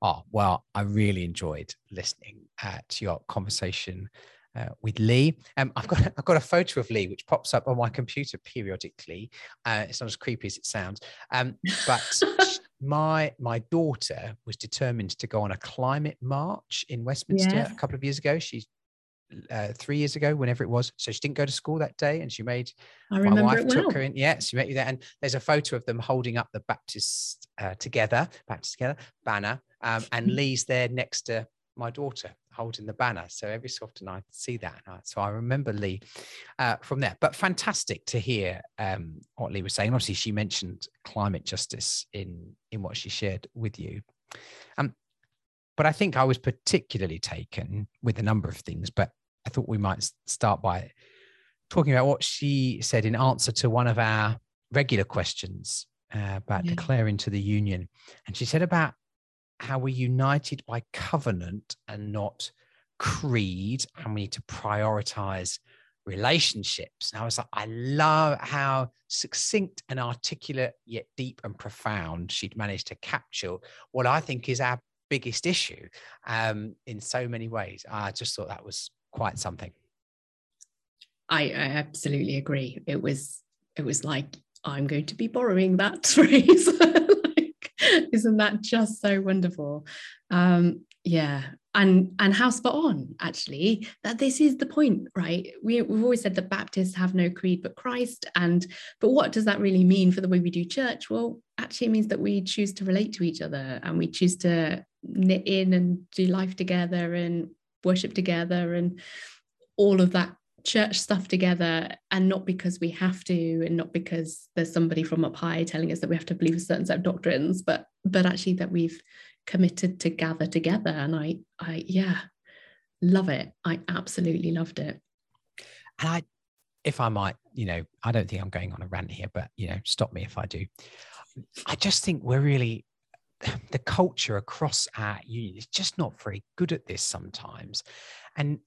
Oh, well, I really enjoyed listening uh, to your conversation uh, with Lee. Um, I've got I've got a photo of Lee which pops up on my computer periodically. Uh, it's not as creepy as it sounds, um, but my my daughter was determined to go on a climate march in Westminster yes. a couple of years ago. She's uh, three years ago, whenever it was. So she didn't go to school that day, and she made. I remember my wife took well. her in. Yeah, she met you there, and there's a photo of them holding up the Baptist uh, together, Baptist together banner, um, and Lee's there next to my daughter holding the banner. So every so often I see that. So I remember Lee uh, from there. But fantastic to hear um, what Lee was saying. Obviously, she mentioned climate justice in in what she shared with you. Um, but I think I was particularly taken with a number of things. But I thought we might start by talking about what she said in answer to one of our regular questions uh, about yeah. declaring to the union. And she said about how we're united by covenant and not creed, and we need to prioritize relationships. And I was like, I love how succinct and articulate, yet deep and profound she'd managed to capture what I think is our biggest issue um, in so many ways. I just thought that was quite something. I, I absolutely agree. It was it was like I'm going to be borrowing that phrase. Isn't that just so wonderful? Um, yeah, and and how spot on actually that this is the point, right? We, we've always said that Baptists have no creed but Christ, and but what does that really mean for the way we do church? Well, actually, it means that we choose to relate to each other and we choose to knit in and do life together and worship together and all of that church stuff together and not because we have to and not because there's somebody from up high telling us that we have to believe a certain set of doctrines but but actually that we've committed to gather together. And i i yeah love it. I absolutely loved it. And i if i might you know i don't think i'm going on a rant here but you know stop me if i do. I just think we're really the culture across our union is just not very good at this sometimes. And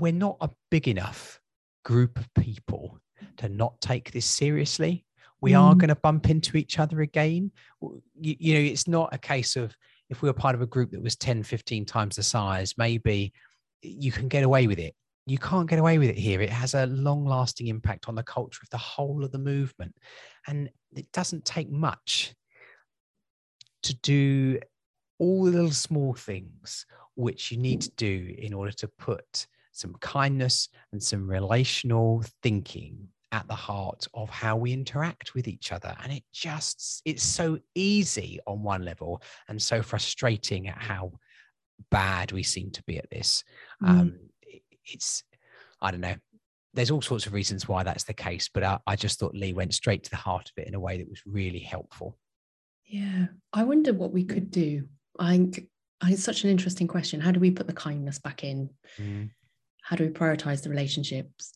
we're not a big enough group of people to not take this seriously. We mm. are going to bump into each other again. You, you, know, it's not a case of if we were part of a group that was 10, 15 times the size, maybe you can get away with it. You can't get away with it here. It has a long lasting impact on the culture of the whole of the movement. And it doesn't take much to do all the little small things which you need to do in order to put some kindness and some relational thinking at the heart of how we interact with each other. And it just it's so easy on one level and so frustrating at how bad we seem to be at this. Mm. um it's i don't know there's all sorts of reasons why that's the case but I, I just thought lee went straight to the heart of it in a way that was really helpful. Yeah i wonder what we could do. I think it's such an interesting question. How do we put the kindness back in? Mm how do we prioritize the relationships?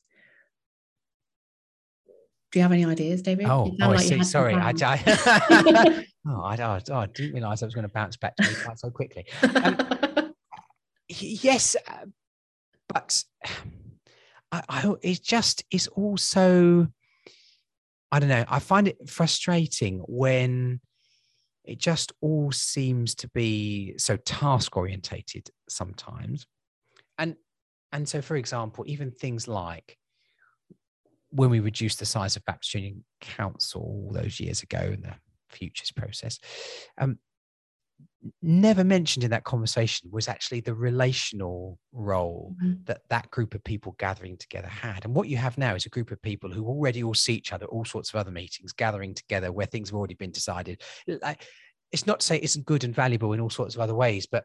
Do you have any ideas david? Oh, oh like I see. sorry I, I, oh, I, oh, I didn't realize i was going to bounce back to me quite so quickly. Um, yes uh, but I, I it's just it's also i don't know i find it frustrating when it just all seems to be so task orientated sometimes. And and so, for example, even things like when we reduced the size of Baptist Union Council all those years ago in the futures process, um, never mentioned in that conversation was actually the relational role mm-hmm. that that group of people gathering together had. And what you have now is a group of people who already all see each other, all sorts of other meetings, gathering together where things have already been decided. Like, It's not to say it isn't good and valuable in all sorts of other ways, but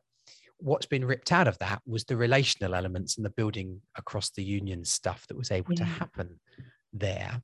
what's been ripped out of that was the relational elements and the building across the union stuff that was able yeah. to happen there.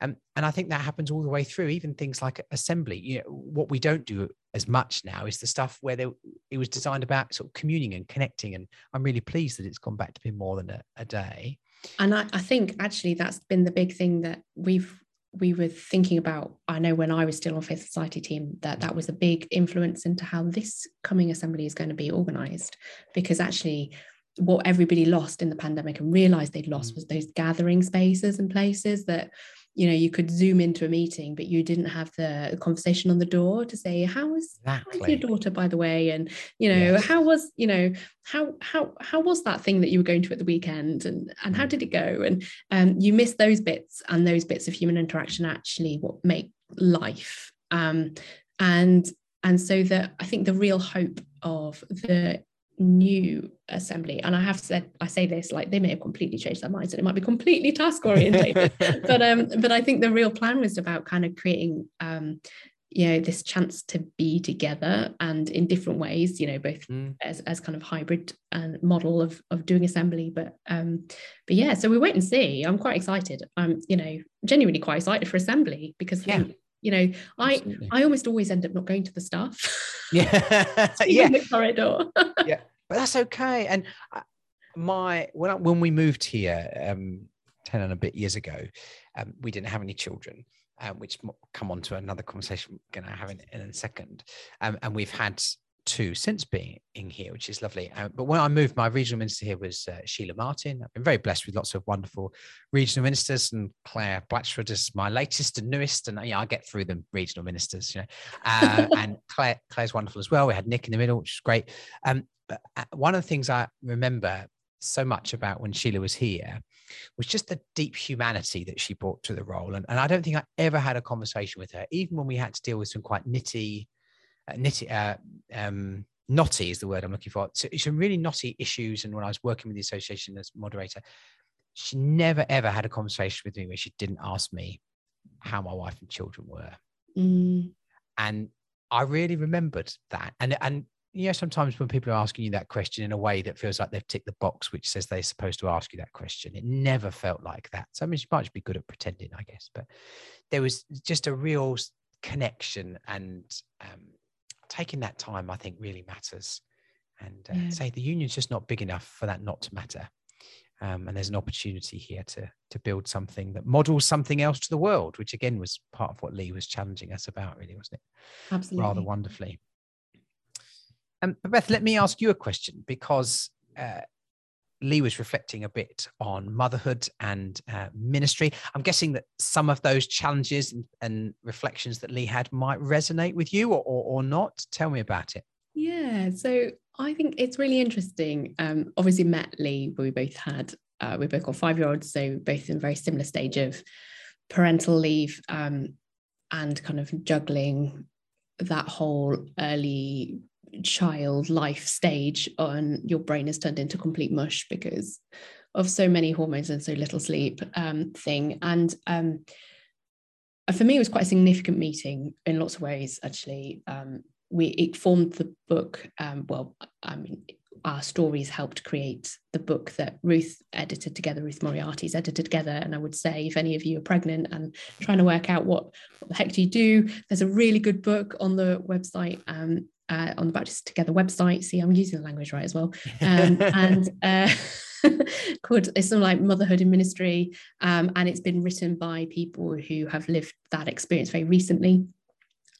Um, and I think that happens all the way through, even things like assembly. You know, what we don't do as much now is the stuff where they, it was designed about sort of communing and connecting. And I'm really pleased that it's gone back to be more than a, a day. And I, I think actually that's been the big thing that we've we were thinking about i know when i was still on faith society team that that was a big influence into how this coming assembly is going to be organized because actually what everybody lost in the pandemic and realized they'd lost mm. was those gathering spaces and places that you know you could zoom into a meeting but you didn't have the conversation on the door to say how was, exactly. your daughter by the way and you know yes. how was you know how how how was that thing that you were going to at the weekend and and how mm. did it go and um, you miss those bits and those bits of human interaction actually what make life um, and and so that i think the real hope of the new assembly. And i have said i say this like they may have completely changed their minds and it might be completely task oriented. But um but i think the real plan was about kind of creating um you know this chance to be together and in different ways you know both mm. as, as kind of hybrid and uh, model of of doing assembly. But um but yeah so we wait and see. I'm quite excited. I'm you know genuinely quite excited for assembly because yeah. you know i Absolutely. i almost always end up not going to the stuff yeah. Yeah. in the corridor. Yeah but that's okay and my when I, when we moved here um 10 and a bit years ago um, we didn't have any children um, which come on to another conversation we're going to have in, in a second um, and we've had two since being in here, which is lovely. Uh, but when I moved, my regional minister here was uh, Sheila Martin. I've been very blessed with lots of wonderful regional ministers, and Claire Blatchford is my latest and newest. And yeah, I get through them regional ministers, you know. Uh, and Claire, Claire's wonderful as well. We had Nick in the middle, which is great. Um, but uh, one of the things I remember so much about when Sheila was here was just the deep humanity that she brought to the role. And, and I don't think I ever had a conversation with her, even when we had to deal with some quite nitty uh, nitty, uh, um, knotty is the word I'm looking for. So some really knotty issues. And when I was working with the association as moderator, she never ever had a conversation with me where she didn't ask me how my wife and children were. Mm. And I really remembered that. And and you know, sometimes when people are asking you that question in a way that feels like they've ticked the box which says they're supposed to ask you that question, it never felt like that. So I mean, she might be good at pretending, I guess, but there was just a real connection and um, taking that time, I think, really matters. And uh, yeah. say the union's just not big enough for that not to matter. Um, and there's an opportunity here to to build something that models something else to the world, which again was part of what Lee was challenging us about, really, wasn't it? Absolutely, rather wonderfully. Um, Beth, let me ask you a question because uh, Lee was reflecting a bit on motherhood and uh, ministry. I'm guessing that some of those challenges and, and, reflections that Lee had might resonate with you or, or, or, not. Tell me about it. Yeah, so I think it's really interesting. Um, obviously, met Lee, we both had, uh, we both got five year olds, so both in a very similar stage of parental leave um, and kind of juggling that whole early child life stage on your brain is turned into complete mush because of so many hormones and so little sleep um, thing and um, for me it was quite a significant meeting in lots of ways actually um, we it formed the book um, well i mean our stories helped create the book that Ruth edited together, Ruth Moriarty's edited together. And I would say, if any of you are pregnant and trying to work out what, what the heck do you do, there's a really good book on the website um, uh, on the Baptist Together website. See, I'm using the language right as well. Um, and uh, called it's something like Motherhood in Ministry. Um, and it's been written by people who have lived that experience very recently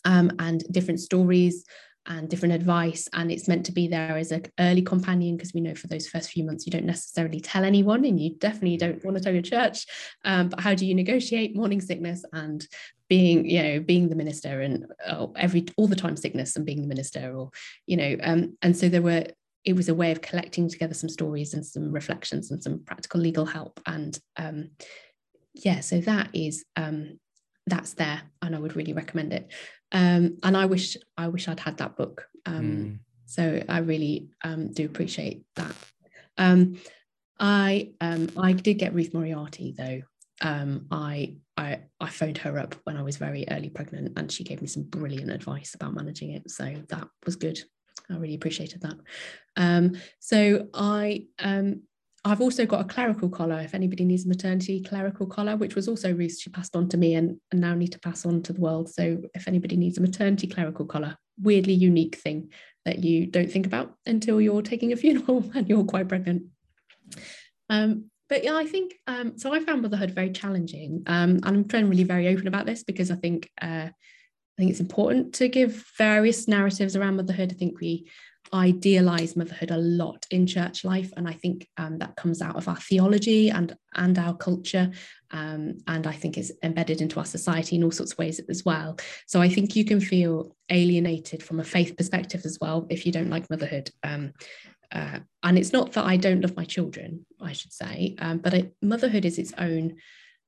um, and different stories and different advice and it's meant to be there as an early companion because we know for those first few months you don't necessarily tell anyone and you definitely don't want to tell your church. Um, but how do you negotiate morning sickness and being you know being the minister and uh, every all the time sickness and being the minister or you know um, and so there were it was a way of collecting together some stories and some reflections and some practical legal help and um, yeah so that is um, that's there and i would really recommend it um, and i wish i wish i'd had that book mm. so i really um, do appreciate that um, i i did get ruth moriarty though um, I, I I phoned her up when I was very early pregnant, and she gave me some brilliant advice about managing it. So that was good. I really appreciated that. Um, so I um, I've also got a clerical collar. If anybody needs a maternity clerical collar, which was also Ruth, she passed on to me and, and now need to pass on to the world. So if anybody needs a maternity clerical collar, weirdly unique thing that you don't think about until you're taking a funeral and you're quite pregnant. Um, but yeah, I think um, so. I found motherhood very challenging, um, and I'm trying really very open about this because I think uh, I think it's important to give various narratives around motherhood. I think we idealize motherhood a lot in church life, and I think um, that comes out of our theology and and our culture, um, and I think it's embedded into our society in all sorts of ways as well. So I think you can feel alienated from a faith perspective as well if you don't like motherhood. Um, uh, and it's not that I don't love my children, I should say, um, but motherhood is its own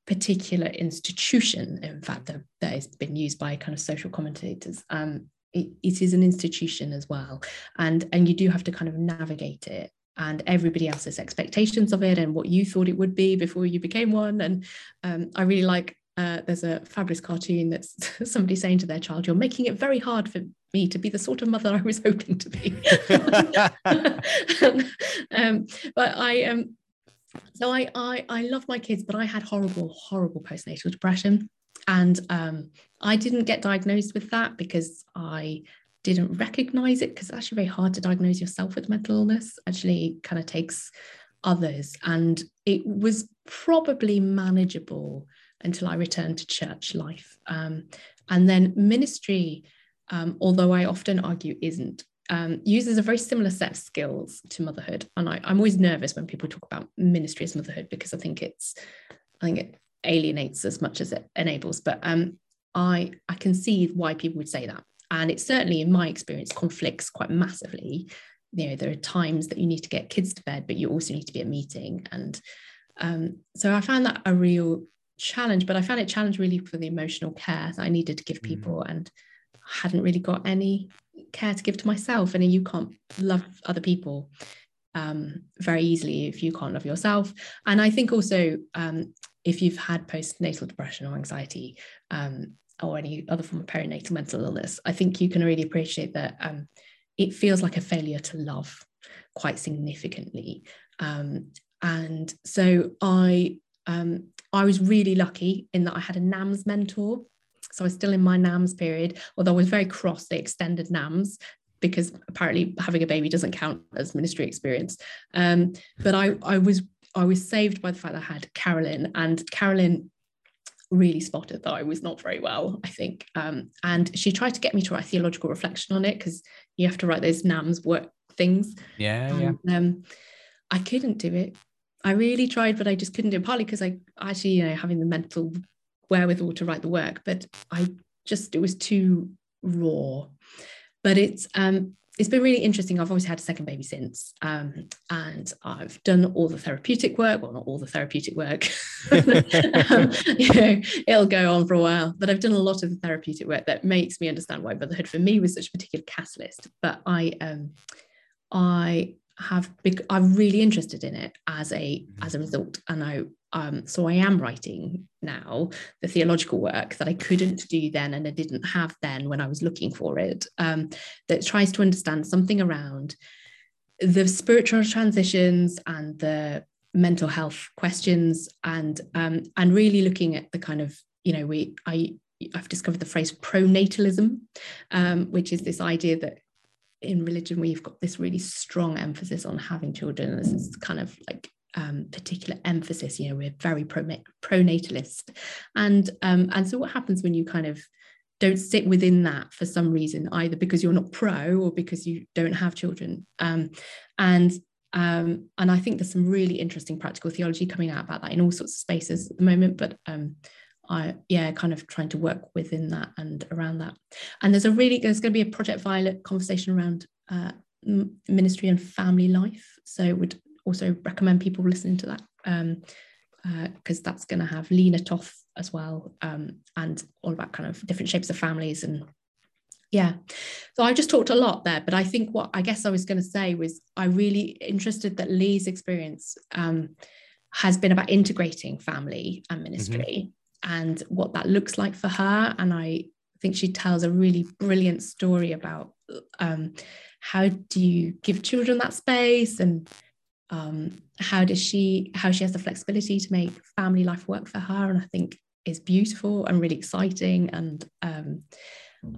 particular institution. In fact, that, that has been used by kind of social commentators. Um, it, it is an institution as well, and and you do have to kind of navigate it and everybody else's expectations of it and what you thought it would be before you became one. And um, I really like uh, there's a fabulous cartoon that's somebody saying to their child, "You're making it very hard for me to be the sort of mother I was hoping to be." um, but I um, so I, I I love my kids, but I had horrible, horrible postnatal depression. And um, I didn't get diagnosed with that because I didn't recognize it because it's actually very hard to diagnose yourself with mental illness. Actually, kind of takes others, and it was probably manageable until I returned to church life. Um, and then ministry, um, although I often argue isn't, um, uses a very similar set of skills to motherhood. And I, am always nervous when people talk about ministry as motherhood because I think it's, I think it alienates as much as it enables. But um, I, I can see why people would say that. And it certainly, in my experience, conflicts quite massively. You know, there are times that you need to get kids to bed, but you also need to be at meeting. And um, so I found that a real challenge, but I found it challenge really for the emotional care that I needed to give mm. people mm. and hadn't really got any care to give to myself. And you can't love other people um, very easily if you can't love yourself. And I think also um, if you've had postnatal depression or anxiety um, or any other form of perinatal mental illness, I think you can really appreciate that um, it feels like a failure to love quite significantly. Um, and so I um, I was really lucky in that I had a NAMS mentor. So I was still in my NAMS period, although I was very cross, they extended NAMS because apparently having a baby doesn't count as ministry experience. Um, but I, I was I was saved by the fact that I had Carolyn, and Carolyn really spotted that I was not very well, I think. Um, and she tried to get me to write theological reflection on it because you have to write those NAMS work things. Yeah, um, yeah. Um, I couldn't do it. I really tried, but I just couldn't do it. Partly because I actually, you know, having the mental wherewithal to write the work, but I just it was too raw. But it's um it's been really interesting. I've always had a second baby since, um, and I've done all the therapeutic work. Well, not all the therapeutic work. um, you know, it'll go on for a while, but I've done a lot of the therapeutic work that makes me understand why motherhood for me was such a particular catalyst. But I, um, I have big i'm really interested in it as a as a result and i um so i am writing now the theological work that i couldn't do then and i didn't have then when i was looking for it um that tries to understand something around the spiritual transitions and the mental health questions and um and really looking at the kind of you know we i I've discovered the phrase pronatalism, um, which is this idea that in religion we've got this really strong emphasis on having children. This is kind of like um, particular emphasis you know we're very pro pronatalist. And um, and so what happens when you kind of don't sit within that for some reason either because you're not pro or because you don't have children? Um, and um, and I think there's some really interesting practical theology coming out about that in all sorts of spaces at the moment but um, I yeah kind of trying to work within that and around that. And there's a really there's going to be a project violet conversation around uh, ministry and family life. So would also recommend people listening to that because um, uh, that's going to have Lena Toth as well um, and all about kind of different shapes of families and yeah so I just talked a lot there but I think what I guess I was going to say was I really interested that Lee's experience um, has been about integrating family and ministry and what that looks like for her. And I think she tells a really brilliant story about um, how do you give children that space and um, how does she how she has the flexibility to make family life work for her and i think is beautiful and really exciting. And um,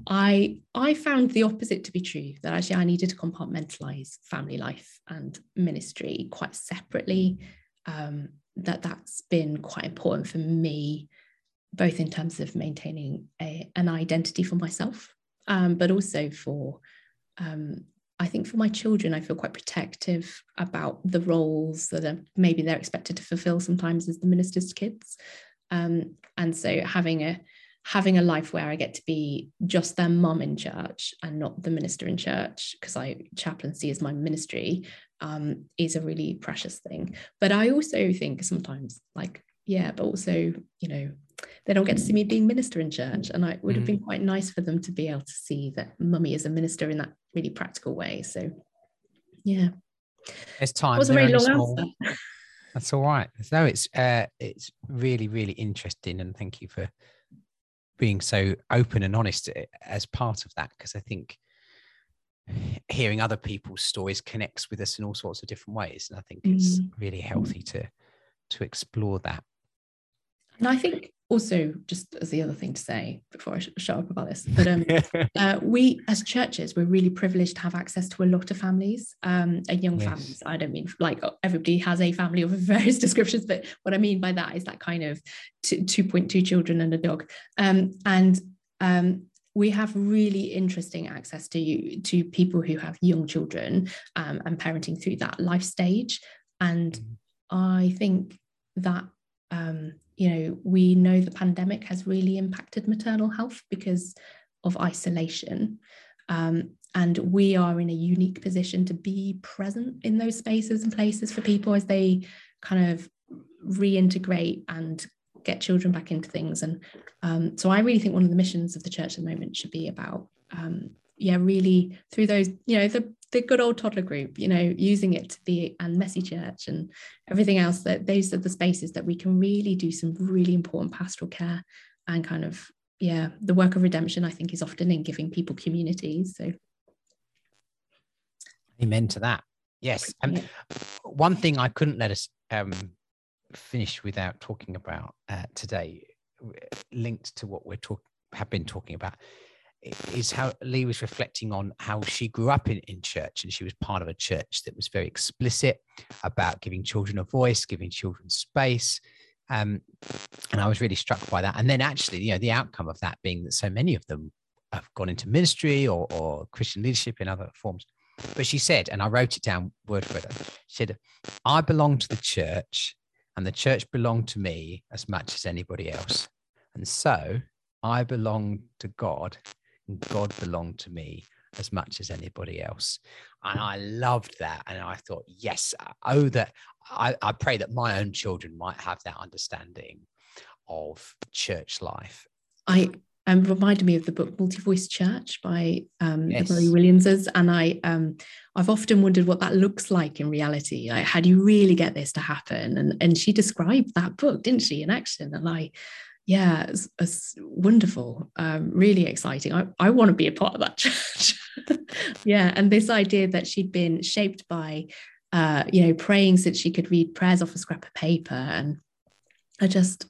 i i found the opposite to be true that actually i needed to compartmentalize family life and ministry quite separately. Um, that that's been quite important for me both in terms of maintaining a, an identity for myself, um, but also for, um, I think for my children, I feel quite protective about the roles that are, maybe they're expected to fulfill sometimes as the minister's kids. Um, and so having a having a life where I get to be just their mum in church and not the minister in church, because I chaplaincy is my ministry, um, is a really precious thing. But I also think sometimes like yeah, but also, you know, they don't get to see me being minister in church. And I, it would have been mm. quite nice for them to be able to see that mummy is a minister in that really practical way. So, yeah. It's time. It was a very long small... answer. That's all right. No, it's uh, it's really, really interesting. And thank you for being so open and honest eh, as part of that, because I think hearing other people's stories connects with us in all sorts of different ways. And I think it's mm. really healthy to to explore that and I think also just as the other thing to say before I sh- shut up about this, but um, uh, we as churches we're really privileged to have access to a lot of families um, and young yes. families. I don't mean like everybody has a family of various descriptions, but what I mean by that is that kind of two point two children and a dog, um, and um, we have really interesting access to you to people who have young children um, and parenting through that life stage, and mm. I think that um, you know, we know the pandemic has really impacted maternal health because of isolation. Um, and we are in a unique position to be present in those spaces and places for people as they kind of reintegrate and get children back into things. And um, so I really think one of the missions of the church at the moment should be about, um, yeah, really through those, you know, the the good old toddler group, you know, using it to be and messy church and everything else that those are the spaces that we can really do some really important pastoral care and kind of yeah the work of redemption i think is often in giving people communities so. Amen to that. Yes. And yeah. one thing i couldn't let us um, finish without talking about uh, today linked to what we're talking have been talking about is how Lee was reflecting on how she grew up in, in church and she was part of a church that was very explicit about giving children a voice, giving children space. Um, and I was really struck by that. And then actually, you know, the outcome of that being that so many of them have gone into ministry or, or Christian leadership in other forms. But she said, and I wrote it down word for word, she said, I belong to the church and the church belonged to me as much as anybody else. And so I belong to God God belonged to me as much as anybody else. And I loved that. And I thought, yes, oh, that I, I pray that my own children might have that understanding of church life. I um, reminded me of the book Multi Voice Church by um, yes. the Murray Williamses, and I um, I've often wondered what that looks like in reality. Like, how do you really get this to happen? And and she described that book, didn't she, in action? And I yeah, it's, it's wonderful, um, really exciting. I, I want to be a part of that church. yeah, and this idea that she'd been shaped by, uh, you know, praying since she could read prayers off a scrap of paper, and I just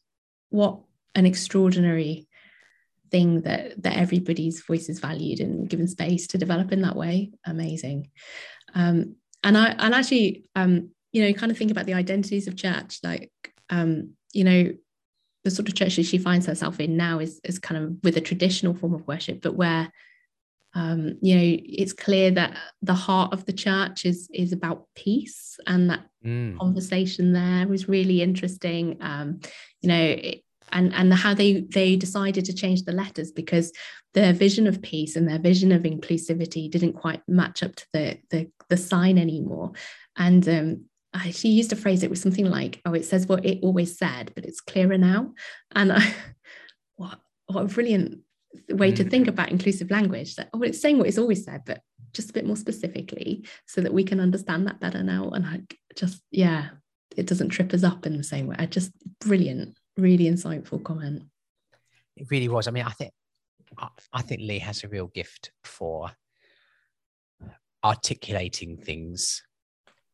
what an extraordinary thing that that everybody's voice is valued and given space to develop in that way. Amazing, um, and I and actually, um, you know, kind of think about the identities of church, like, um, you know the sort of church that she finds herself in now is, is kind of with a traditional form of worship, but where um, you know it's clear that the heart of the church is is about peace, and that mm. conversation there was really interesting. Um, you know, it, and and how they they decided to change the letters because their vision of peace and their vision of inclusivity didn't quite match up to the the, the sign anymore and um, she used a phrase, it was something like, oh, it says what it always said, but it's clearer now. And I, what, what a brilliant way mm. to think about inclusive language that, oh, it's saying what it's always said, but just a bit more specifically so that we can understand that better now. And I just, yeah, it doesn't trip us up in the same way. I just, brilliant, really insightful comment. It really was. I mean, I think, I think Lee has a real gift for articulating things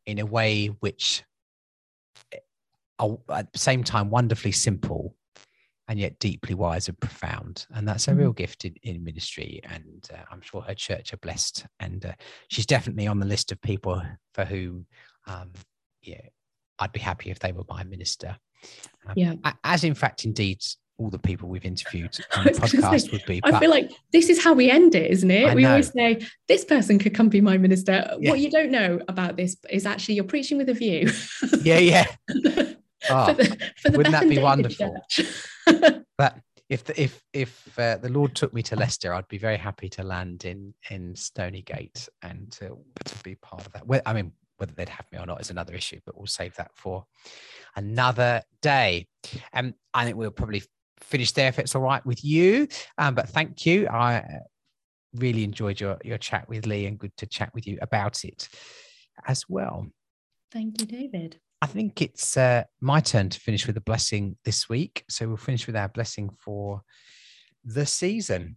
in a way which are at the same time wonderfully simple and yet deeply wise and profound. And that's a real mm-hmm. gift in, in ministry. And uh, I'm sure her church are blessed. And uh, she's definitely on the list of people for whom, um, yeah, I'd be happy if they were my minister. Um, yeah. As in fact, indeed, all the people we've interviewed on the podcast say, would be. I feel like this is how we end it, isn't it? I we know. always say, this person could come be my minister. Yeah. What you don't know about this is actually you're preaching with a view. yeah, yeah. Oh, for the, for the wouldn't that be wonderful? but if the, if if uh, the Lord took me to Leicester, I'd be very happy to land in in Stoneygate and to, to be part of that. Well, I mean, whether they'd have me or not is another issue, but we'll save that for another day. And um, I think we'll probably finish there if it's all right with you. Um, but thank you. I uh, really enjoyed your your chat with Lee and good to chat with you about it as well. Thank you, David. I think it's uh, my turn to finish with a blessing this week. So we'll finish with our blessing for the season.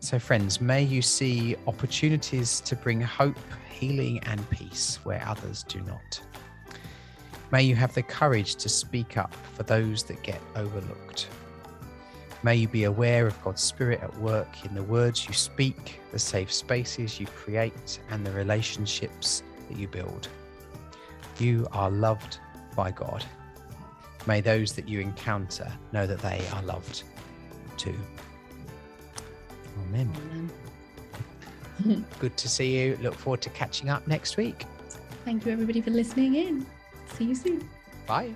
So, friends, may you see opportunities to bring hope, healing, and peace where others do not. May you have the courage to speak up for those that get overlooked. May you be aware of God's Spirit at work in the words you speak, the safe spaces you create, and the relationships that you build. You are loved by God. May those that you encounter know that they are loved too. Amen. Amen. Good to see you. Look forward to catching up next week. Thank you, everybody, for listening in. See you soon. Bye.